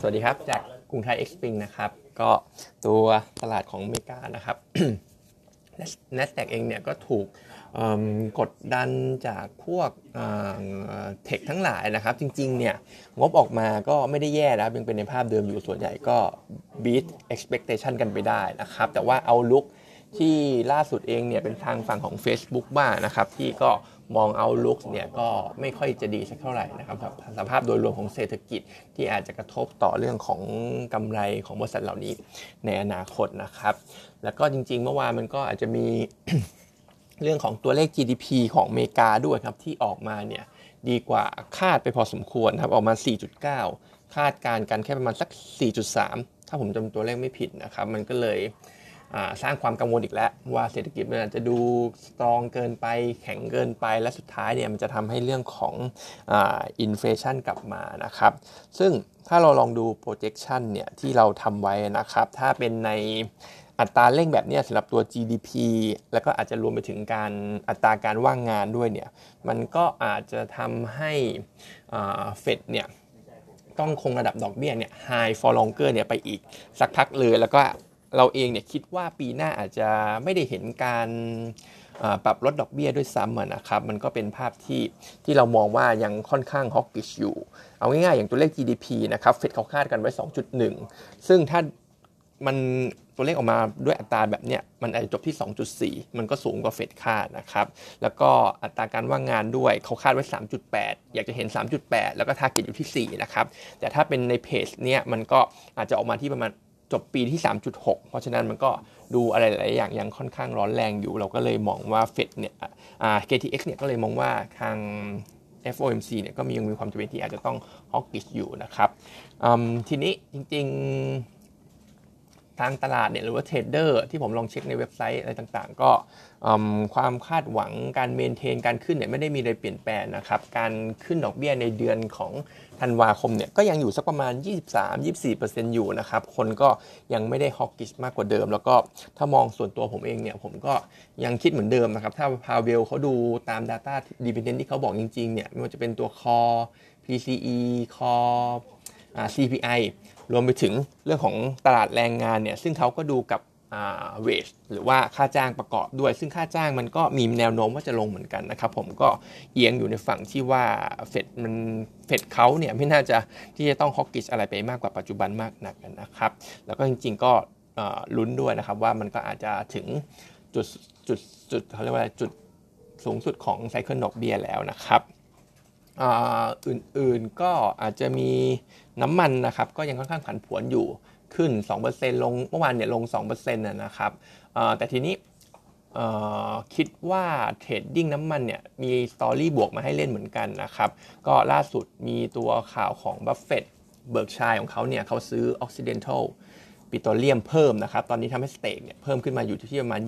สวัสดีครับ จากกรุงไทยเอ็กซ์พิงนะครับ ก็ตัวตลาดของอเมริกานะครับ n a s d a q เองเนี่ยก็ถูกกดดันจากพวกเทคทั้งหลายนะครับ จริงๆ เนี่ย งบออกมาก็ไม่ได้แย่นะยังเป็นในภาพเดิมอยู่ส่วนใหญ่ก็ beat expectation กันไปได้นะครับ แต่ว่าเอาลุกที่ล่าสุดเองเนี่ย เป็นทางฝั่งของ Facebook บ้างนะครับ ที่ก็ มองเอาลุกเนี่ยก็ไม่ค่อยจะดีสักเท่าไหร่นะครับสภาพโดยรวมของเศรษฐกิจที่อาจจะกระทบต่อเรื่องของกำไรของบริษัทเหล่านี้ในอนาคตนะครับ แล้วก็จริงๆ เมื่อวานมันก็อาจจะมีเรื่องของตัวเลข GDP ของอเมริกาด้วยครับที่ออกมาเนี่ยดีกว่าคาดไปพอสมควรครับออกมา 4.9 คาดการกันแค่ประมาณสัก 4.3 ถ้าผมจำตัวเลขไม่ผิดนะครับ มันก็เลย สร้างความกังวลอีกแล้วว่าเศรษฐกิจมันอาจจะดูstrong เกินไปแข็งเกินไปและสุดท้ายเนี่ยมันจะทำให้เรื่องของ inflation กลับมานะครับ ซึ่งถ้าเราลองดู projection เนี่ยที่เราทำไว้นะครับ ถ้าเป็นในอัตราเร่งแบบนี้สำหรับตัว GDP แล้วก็อาจจะรวมไปถึงการอัตราการว่างงานด้วยเนี่ย มันก็อาจจะทำให้เฟดเนี่ยต้องคงระดับดอกเบี้ยเนี่ย high for longer เนี่ยไปอีกสักพักเลย แล้วก็ เราเองเนี่ยคิดว่าปีหน้าอาจจะไม่ได้เห็นการปรับลดดอกเบี้ยด้วยซ้ำนะครับ มันก็เป็นภาพที่ที่เรามองว่ายังค่อนข้าง hawkish อยู่ เอาง่ายๆ อย่างตัวเลข GDP นะครับ เฟดเขาคาดกันไว้ 2.1 ซึ่งถ้ามันตัวเลขออกมาด้วยอัตราแบบเนี้ยมันอาจจะจบที่ 2.4 มันก็สูงกว่าเฟดคาดนะครับ แล้วก็อัตราการว่างงานด้วยเขาคาดไว้ 3.8 อยากจะเห็น 3.8 แล้วก็ target อยู่ที่ 4 นะครับ แต่ถ้าเป็นใน pace เนี้ยมันก็อาจจะออกมาที่ประมาณ จบปีที่ 3.6 เพราะฉะนั้นมันก็ดูอะไรหลายอย่างยังค่อนข้างร้อนแรงอยู่ เราก็เลยมองว่าเฟดเนี่ยอ่า KTX เนี่ยก็เลยมองว่าทาง FOMC เนี่ยก็มียังมีความจำเป็นที่อาจจะต้อง hawkish อยู่นะครับทีนี้จริง ๆ ทางตลาดเนี่ยหรือว่าเทรดเดอร์ที่ผมลองเช็คในเว็บไซต์อะไรต่างๆ ก็ความคาดหวังการ maintain การขึ้นเนี่ยไม่ได้มีอะไรเปลี่ยนแปลงนะครับ การขึ้นดอกเบี้ยในเดือนของ ธันวาคมเนี่ยก็ยังอยู่สักประมาณ 23-24%อยู่นะครับ คนก็ยังไม่ได้ฮอกกิชมากกว่าเดิม แล้วก็ถ้ามองส่วนตัวผมเองเนี่ย ผมก็ยังคิดเหมือนเดิมนะครับ ถ้าพาเวลเขาดูตาม Data Dependent ที่เขาบอกจริงๆเนี่ยไม่ว่าจะเป็นตัว Core PCE Core CPI รวมไปถึงเรื่องของตลาดแรงงานเนี่ยซึ่งเขาก็ดูกับ เวชหรือว่าค่าจ้างประกอบด้วย ซึ่งค่าจ้างมันก็มีแนวโน้มว่าจะลงเหมือนกันนะครับผมก็เอียงอยู่ในฝั่งที่ว่าเฟดมันเฟดเขาเนี่ยไม่น่าจะที่จะต้องฮอกกิชอะไรไปมากกว่าปัจจุบันมากนักนะครับ แล้วก็จริง ๆ ก็ลุ้นด้วยนะครับว่ามันก็อาจจะถึงจุดจุดจุดเขาเรียกว่าจุดสูงสุดของไซเคิลดอกเบี้ยแล้วนะครับอื่นๆก็อาจจะมีน้ำมันนะครับก็ยังค่อนข้างผันผวนอยู่ ขึ้น 2%ลงเมื่อวานเนี่ยลง 2%นะครับแต่ทีนี้คิดว่า trading น้ำมันเนี่ยมี story บวกมาให้เล่นเหมือนกันนะครับ ก็ล่าสุดมีตัวข่าวของบัฟเฟตเบิร์กเชียร์ของเขาเนี่ยเขาซื้อ Occidental Petroleum เพิ่มนะครับ ตอนนี้ทำให้ stake เนี่ยเพิ่มขึ้นมาอยู่ที่ประมาณ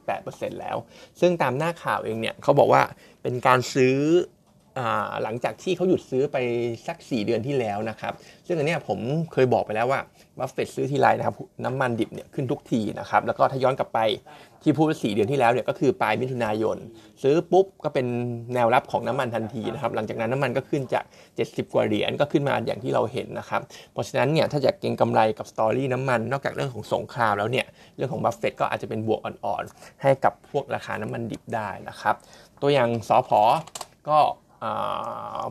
25.8%แล้ว ซึ่งตามหน้าข่าวเองเนี่ยเขาบอกว่าเป็นการซื้อ หลังจากที่เขาหยุดซื้อไปสัก 4 เดือนที่แล้วนะครับ ซึ่งอันนี้ผมเคยบอกไปแล้วว่าบัฟเฟตซื้อทีไรนะครับน้ำมันดิบเนี่ยขึ้นทุกทีนะครับ แล้วก็ถ้าย้อนกลับไปที่พูดว่า4เดือนที่แล้วเนี่ยก็คือปลายมิถุนายน ซื้อปุ๊บก็เป็นแนวรับของน้ำมันทันทีนะครับ หลังจากนั้นน้ำมันก็ขึ้นจาก 70 กว่าเหรียญก็ขึ้นมาอย่างที่เราเห็นนะครับ เพราะฉะนั้นเนี่ยถ้าจะเก็งกำไรกับ story น้ำมัน นอกจากเรื่องของสงครามแล้วเนี่ยเรื่องของบัฟเฟตก็อาจจะเป็นบวกอ่อนๆให้กับพวกราคาน้ำมันดิบได้นะครับ ตัวอย่างสอพอก็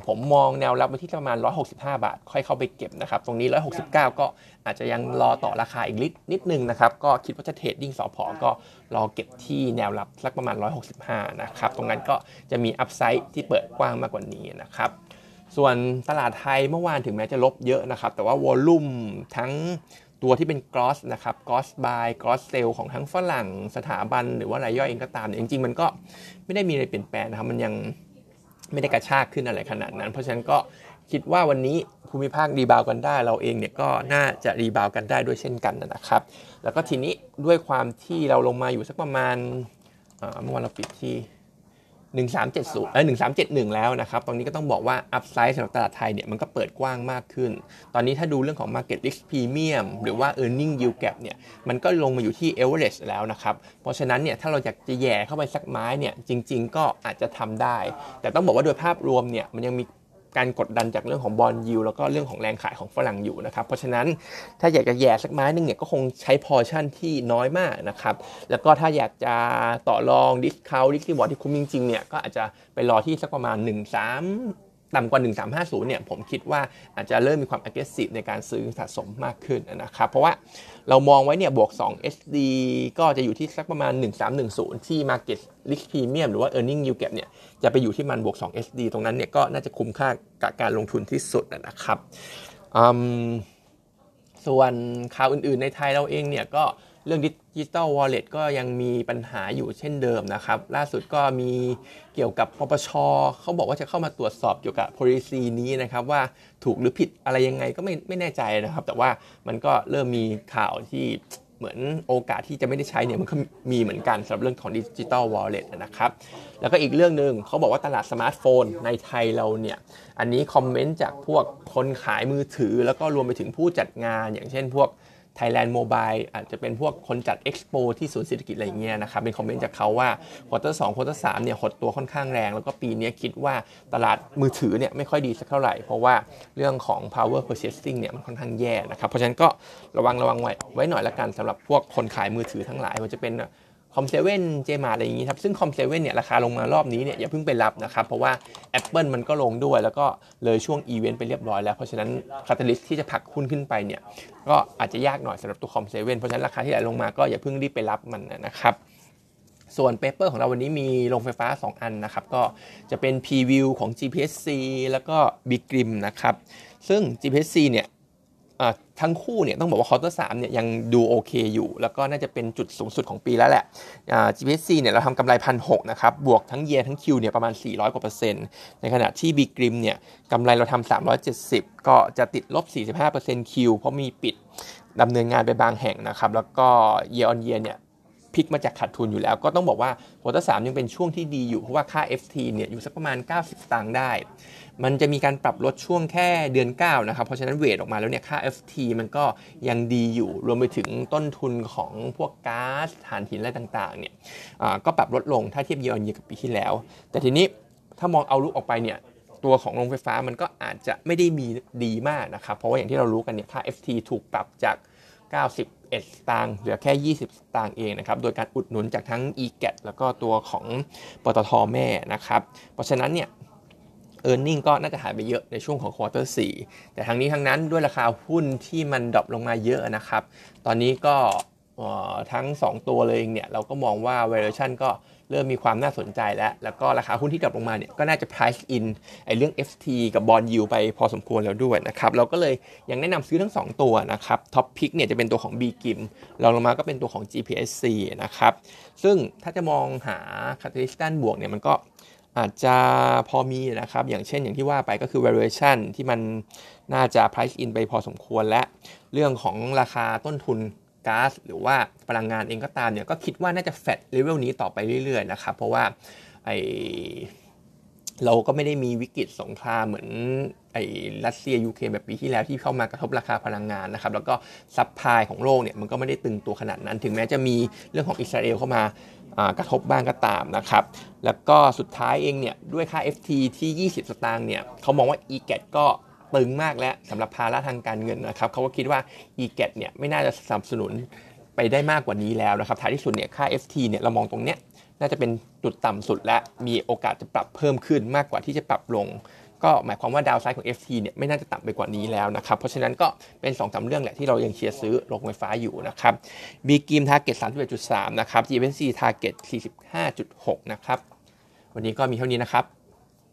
ผมมองแนวรับไว้ที่ประมาณ 165 บาท ค่อยเข้าไปเก็บนะครับ ตรงนี้ 169 ก็อาจจะยังรอต่อราคาอีกนิดนิดนึงนะครับ ก็คิดว่าจะ trading สผ.ก็รอเก็บที่แนวรับสักประมาณ 165 นะครับ ตรงนั้นก็จะมี upside ที่เปิดกว้างมากกว่านี้นะครับ ส่วนตลาดไทยเมื่อวานถึงแม้จะลบเยอะนะครับ แต่ว่า volume ทั้งตัวที่เป็น gross นะครับ gross buy gross sell ของทั้งฝรั่งสถาบัน หรือว่ารายย่อยเองก็ตามเนี่ยจริงๆ มันก็ไม่ได้มีอะไรเปลี่ยนแปลงนะครับมันยัง ไม่ได้กระชากขึ้นอะไรขนาดนั้น เพราะฉะนั้นก็คิดว่าวันนี้ภูมิภาค rebound กันได้ เราเองเนี่ยก็น่าจะ rebound กันได้ด้วยเช่นกันนะครับ แล้วก็ทีนี้ด้วยความที่เราลงมาอยู่สักประมาณเมื่อวานเราปิดที่ 1370เอ้ย1371 แล้วนะครับ ตรงนี้ก็ต้องบอกว่า upside สำหรับตลาดไทยเนี่ยมันก็เปิดกว้างมากขึ้น ตอนนี้ถ้าดูเรื่องของ Market Risk Premium หรือว่า Earning Yield Gap เนี่ย มันก็ลงมาอยู่ที่ average แล้วนะครับ เพราะฉะนั้นเนี่ย ถ้าเราอยากจะแหย่เข้าไปสักไม้เนี่ย จริง ๆ ก็อาจจะทำได้ แต่ต้องบอกว่าโดยภาพรวมเนี่ย มันยังมี การกดดันจากเรื่องของ bond yield แล้วก็เรื่องของแรงขายของฝรั่งอยู่นะครับ เพราะฉะนั้นถ้าอยากจะแหย่สักไม้นึงเนี่ยก็คงใช้พอชั่นที่น้อยมากนะครับแล้วก็ถ้าอยากจะต่อรอง discount risk reward ที่คุ้มจริงๆเนี่ยก็อาจจะไปรอที่สักประมาณ 1 3 ต่ำกว่า 1350 เนี่ยผมคิดว่าอาจจะเริ่มมีความ aggressive ในการซื้อสะสมมากขึ้นนะครับ เพราะว่าเรามองไว้เนี่ยบวก2 SD ก็จะอยู่ที่สักประมาณ 1310 ที่ market risk premium หรือว่า earning yield gap เนี่ยจะไปอยู่ที่มันบวก2 SD ตรงนั้นเนี่ยก็น่าจะคุ้มค่ากับการลงทุนที่สุดนะครับส่วนข่าวอื่นๆในไทยเราเองเนี่ยก็ เรื่องดิจิตอลวอลเล็ตก็ยังมีปัญหาอยู่เช่นเดิมนะครับ ล่าสุดก็มีเกี่ยวกับป.ป.ช.เขาบอกว่าจะเข้ามาตรวจสอบเกี่ยวกับ policy นี้นะครับว่าถูกหรือผิดอะไรยังไงก็ไม่ไม่แน่ใจนะครับ แต่ว่ามันก็เริ่มมีข่าวที่เหมือนโอกาสที่จะไม่ได้ใช้เนี่ยมันก็มีเหมือนกันสำหรับเรื่องของ digital wallet นะครับ แล้วก็อีกเรื่องหนึ่งเขาบอกว่าตลาดสมาร์ทโฟนในไทยเราเนี่ย อันนี้ comment จากพวกคนขายมือถือ แล้วก็รวมไปถึงผู้จัดงานอย่างเช่นพวก Thailand Mobile อาจจะเป็นพวกคนจัดเอ็กซ์โปที่ศูนย์สิริกิติ์อะไรเงี้ยนะครับ เป็น comment จากเขาว่า quarter สอง quarter สามเนี่ยหดตัวค่อนข้างแรง แล้วก็ปีนี้คิดว่าตลาดมือถือเนี่ยไม่ค่อยดีสักเท่าไหร่ เพราะว่าเรื่องของ power purchasing เนี่ยมันค่อนข้างแย่นะครับ เพราะฉะนั้นก็ระวังระวังไว้ไว้หน่อยละกันสำหรับพวกคนขายมือถือทั้งหลายมันจะเป็น คอมเซเว่นเจมาร์ทอะไรอย่างนี้ครับ ซึ่งคอมเซเว่นเนี่ยราคาลงมารอบนี้เนี่ยอย่าเพิ่งไปรับนะครับ เพราะว่า Apple มันก็ลงด้วย แล้วก็เลยช่วงอีเวนต์ไปเรียบร้อยแล้ว เพราะฉะนั้น catalyst ที่จะผลักหุ้นขึ้นไปเนี่ยก็อาจจะยากหน่อยสำหรับตัวคอมเซเว่นเพราะฉะนั้นราคาที่ไหลลงมาก็อย่าเพิ่งรีบไปรับมันนะครับส่วน paper ของเราวันนี้มีโรงไฟฟ้า 2 อันนะครับ ก็จะเป็น p v i e w ของ GPSC แล้วก็ b i g r i m นะครับ ซึ่ง GPSC เนี่ย ทั้งคู่เนี่ยต้องบอกว่า quarter สามเนี่ยยังดูโอเคอยู่ แล้วก็น่าจะเป็นจุดสูงสุดของปีแล้วแหละ GPSC เนี่ยเราทำกำไรพันหนะครับ บวกทั้ง year ทั้ง Q เนี่ยประมาณ 400 กว่าเปอร์เซ็นต์ในขณะที่ BGRIM เนี่ยกำไรเราทำ370 ก็จะติดลบ 45% Q เพราะมีปิดดำเนินงานไปบางแห่งนะครับ แล้วก็เยออนเยเนี่ย พลิกมาจากขาดทุนอยู่แล้ว ก็ต้องบอกว่า quarter สามยังเป็นช่วงที่ดีอยู่ เพราะว่าค่า FT เนี่ยอยู่สักประมาณ 90 ตังค์ได้ มันจะมีการปรับลดช่วงแค่เดือน 9 นะครับ เพราะฉะนั้น weight ออกมาแล้วเนี่ยค่า FT มันก็ยังดีอยู่ รวมไปถึงต้นทุนของพวกก๊าซถ่านหินอะไรต่างๆเนี่ยก็ปรับลดลงถ้าเทียบ year year กับปีที่แล้ว แต่ทีนี้ถ้ามอง outlook ออกไปเนี่ยตัวของโรงไฟฟ้ามันก็อาจจะไม่ได้มีดีมากนะครับ เพราะว่าอย่างที่เรารู้กันเนี่ยค่า FT ถูกปรับจาก 91 สตางค์เหลือแค่ 20 สตางค์เองนะครับ โดยการอุดหนุนจากทั้ง e g a t แล้วก็ตัวของปตทแม่นะครับ เพราะฉะนั้นเนี่ย earning ก็น่าจะหายไปเยอะในช่วงของ quarter สี่แต่ทั้งนี้ทั้งนั้นด้วยราคาหุ้นที่มัน drop ลงมาเยอะนะครับ ตอนนี้ก็ทั้ง 2 ตัวเลยเนี่ยเราก็มองว่า valuation ก็ เริ่มมีความน่าสนใจแล้ว แล้วก็ราคาหุ้นที่ drop ลงมาเนี่ยก็น่าจะ price in ไอ้เรื่อง FT กับ bond yield ไปพอสมควรแล้วด้วยนะครับ เราก็เลยยังแนะนำซื้อทั้ง 2 ตัวนะครับ top pick เนี่ยจะเป็นตัวของ B กิมรองลงมาก็เป็นตัวของ GPSC นะครับ ซึ่งถ้าจะมองหา catalyst ด้านบวกเนี่ยมันก็อาจจะพอมีนะครับ อย่างเช่นอย่างที่ว่าไปก็คือ valuation ที่มันน่าจะ price in ไปพอสมควรและเรื่องของราคาต้นทุน ก๊าซหรือว่าพลังงานเองก็ตามเนี่ยก็คิดว่าน่าจะ flat level นี้ต่อไปเรื่อยๆนะครับเพราะว่าไอเราก็ไม่ได้มีวิกฤตสงครามเหมือนไอ้รัสเซียยูเครนแบบปีที่แล้วที่เข้ามากระทบราคาพลังงานนะครับแล้วก็ supply ของโลกเนี่ยมันก็ไม่ได้ตึงตัวขนาดนั้น ถึงแม้จะมีเรื่องของอิสราเอลเข้ามากระทบบ้างก็ตามนะครับแล้วก็สุดท้ายเองเนี่ยด้วยค่า FT ที่ 20 สตางค์เนี่ยเขามองว่า e g a t ก็ ตึงมากแล้วสำหรับภาระทางการเงินนะครับเขาก็คิดว่า e g a t เนี่ยไม่น่าจะสนับสนุนไปได้มากกว่านี้แล้วนะครับท้ายที่สุดเนี่ยค่า FT เนี่ยเรามองตรงเนี้ยน่าจะเป็นจุดต่ำสุดและมีโอกาสจะปรับเพิ่มขึ้นมากกว่าที่จะปรับลง ก็หมายความว่า downside ของ FT เนี่ยไม่น่าจะต่ำไปกว่านี้แล้วนะครับ เพราะฉะนั้นก็เป็น2อสาเรื่องแหละที่เรายังเชียร์ซื้อโรงไฟฟ้าอยู่นะครับ BGRIM target 31.3นะครับ GFC ทาร์เก็ต45.6นะครับวันนี้ก็มีเท่านี้นะครับ